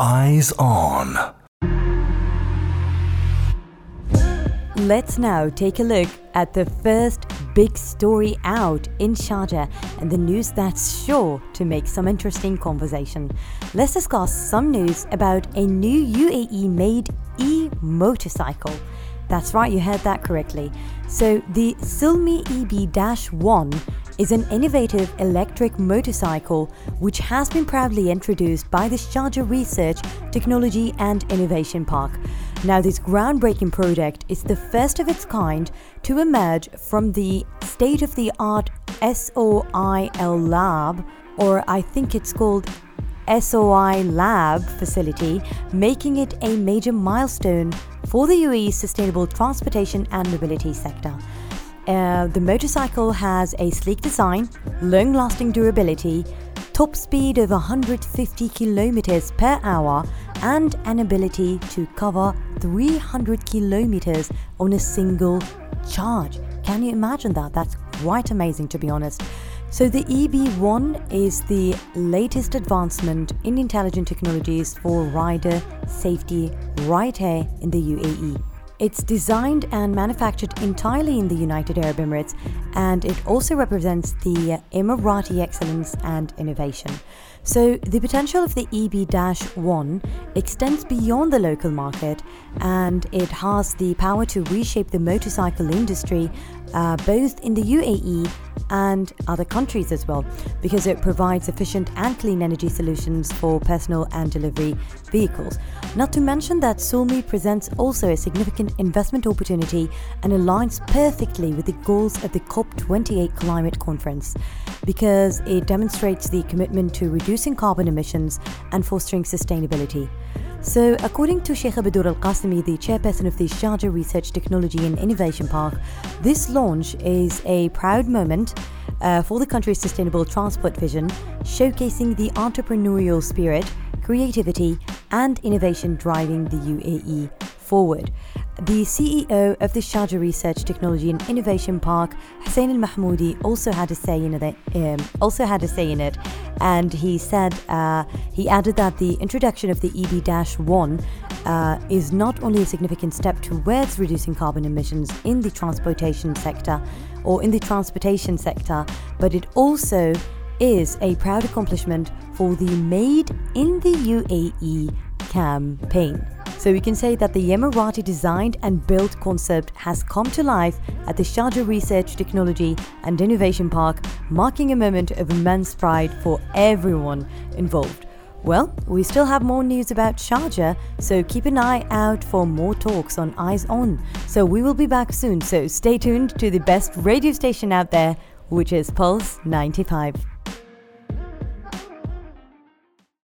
Eyes on. Let's now take a look at the first big story out in Sharjah and the news that's sure to make some interesting conversation. Let's discuss some news about a new UAE made e motorcycle. That's right, you heard that correctly. So, the Sulmi EB 1 is an innovative electric motorcycle which has been proudly introduced by the Sharjah Research, Technology and Innovation Park. Now, this groundbreaking project is the first of its kind to emerge from the state of the art SOIL lab, or I think it's called SOI Lab facility, making it a major milestone for the UAE's sustainable transportation and mobility sector. Uh, the motorcycle has a sleek design, long lasting durability, top speed of 150 kilometers per hour, and an ability to cover 300 kilometers on a single charge. Can you imagine that? That's quite amazing to be honest. So, the EB1 is the latest advancement in intelligent technologies for rider safety right here in the UAE. It's designed and manufactured entirely in the United Arab Emirates, and it also represents the Emirati excellence and innovation. So, the potential of the EB 1 extends beyond the local market and it has the power to reshape the motorcycle industry uh, both in the UAE and other countries as well, because it provides efficient and clean energy solutions for personal and delivery vehicles. Not to mention that Sulmi presents also a significant investment opportunity and aligns perfectly with the goals of the COP28 climate conference, because it demonstrates the commitment to reducing carbon emissions and fostering sustainability. So, according to Sheikha Bodour Al Qasimi, the chairperson of the Sharjah Research Technology and Innovation Park, this launch is a proud moment uh, for the country's sustainable transport vision, showcasing the entrepreneurial spirit, creativity, and innovation driving the UAE forward. The CEO of the Sharjah Research Technology and Innovation Park, Hussain Al Mahmoudi, also had a say in it. Um, also had a say in it, and he said uh, he added that the introduction of the EB-1 uh, is not only a significant step towards reducing carbon emissions in the transportation sector or in the transportation sector, but it also is a proud accomplishment for the Made in the UAE campaign. So we can say that the Emirati designed and built concept has come to life at the Sharjah Research, Technology and Innovation Park, marking a moment of immense pride for everyone involved. Well, we still have more news about Sharjah, so keep an eye out for more talks on Eyes On. So we will be back soon, so stay tuned to the best radio station out there, which is Pulse 95.